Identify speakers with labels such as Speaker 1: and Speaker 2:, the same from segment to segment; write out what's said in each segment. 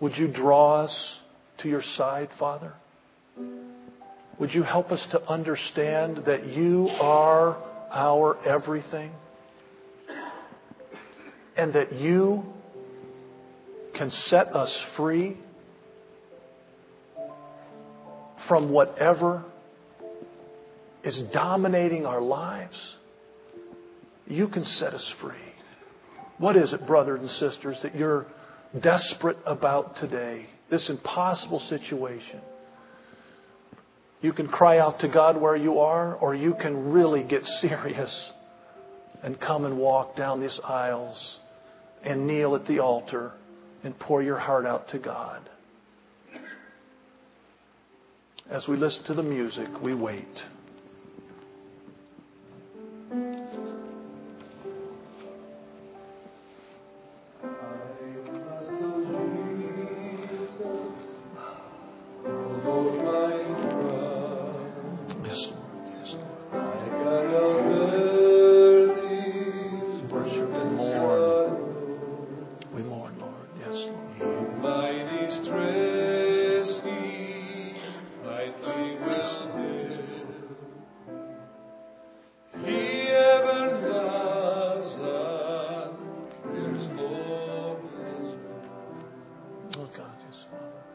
Speaker 1: Would you draw us to your side, Father? Would you help us to understand that you are our everything? And that you can set us free from whatever is dominating our lives. You can set us free. What is it, brothers and sisters, that you're desperate about today? This impossible situation. You can cry out to God where you are, or you can really get serious and come and walk down these aisles and kneel at the altar and pour your heart out to God. As we listen to the music, we wait.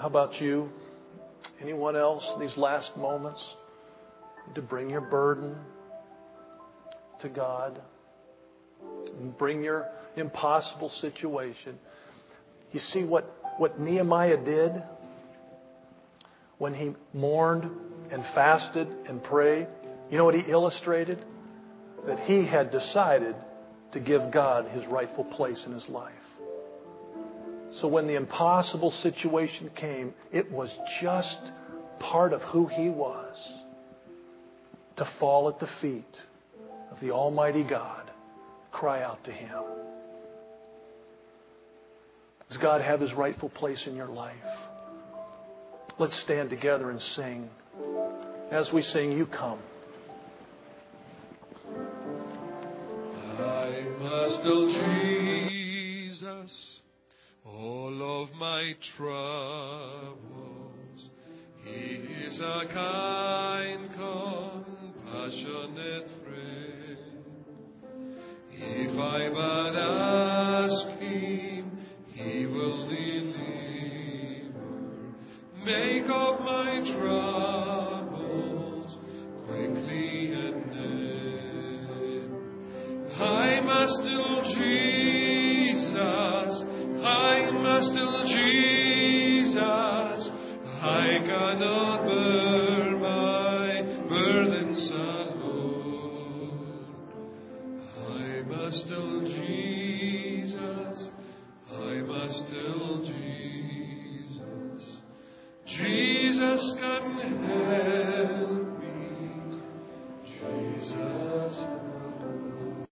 Speaker 1: about you? Anyone else in these last moments? To bring your burden to God. And bring your impossible situation. You see what, what Nehemiah did when he mourned and fasted and prayed? You know what he illustrated? That he had decided to give God his rightful place in his life. So when the impossible situation came, it was just part of who he was to fall at the feet of the Almighty God, cry out to him. Does God have his rightful place in your life? Let's stand together and sing. As we sing, you come.
Speaker 2: I must tell Jesus all of my troubles. He is a kind, compassionate friend. If I but ask Him, He will deliver. Make of my troubles quickly and end. I must do Jesus. Jesus. I can help.